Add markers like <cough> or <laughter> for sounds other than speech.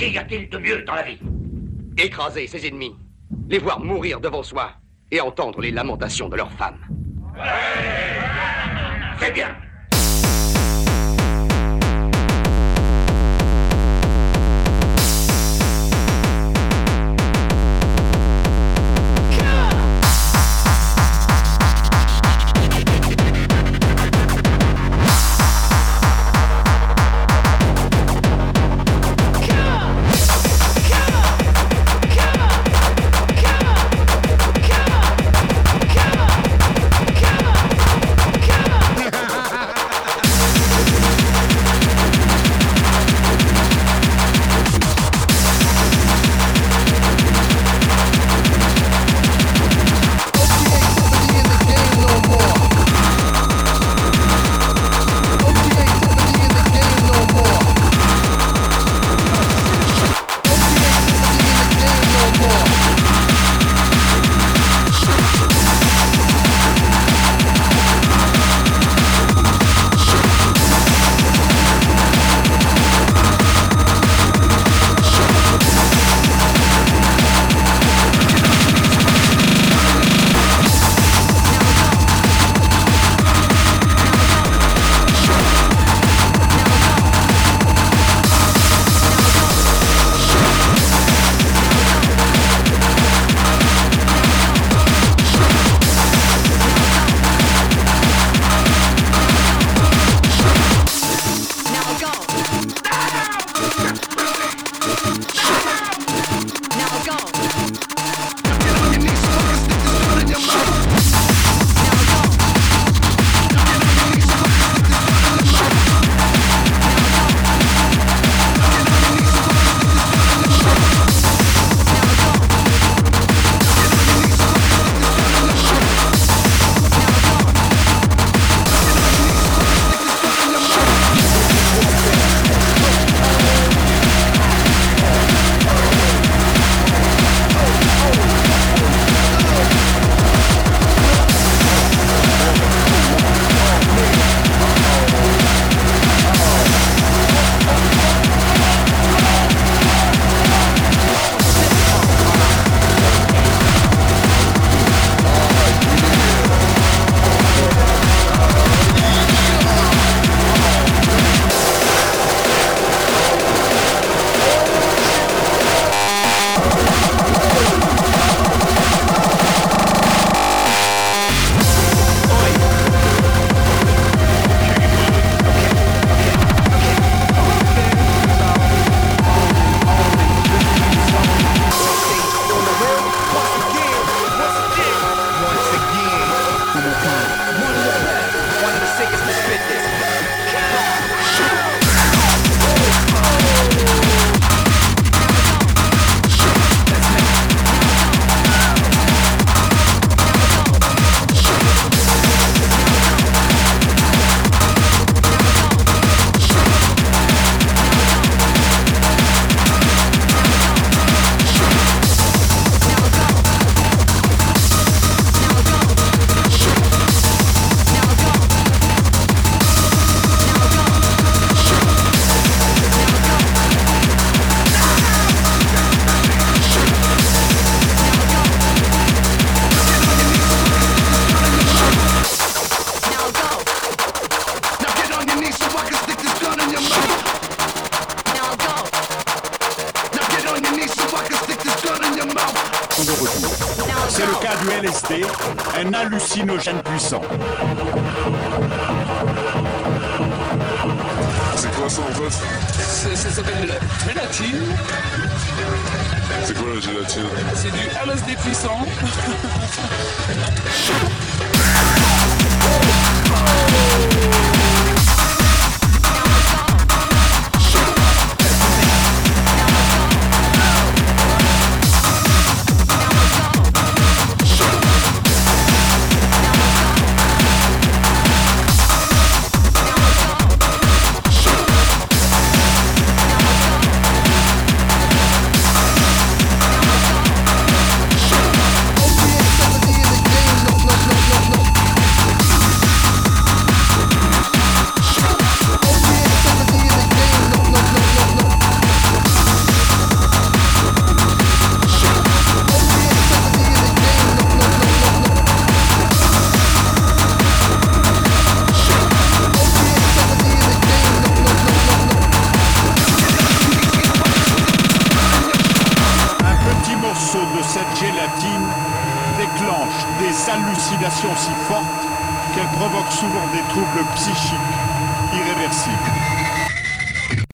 Qu'y a-t-il de mieux dans la vie Écraser ses ennemis, les voir mourir devant soi et entendre les lamentations de leurs femmes. Très bien. un hallucinogène puissant. C'est quoi ça en fait Ça s'appelle de la gélatine. C'est quoi la gélatine C'est du LSD puissant. <laughs> déclenche des hallucinations si fortes qu'elles provoquent souvent des troubles psychiques irréversibles.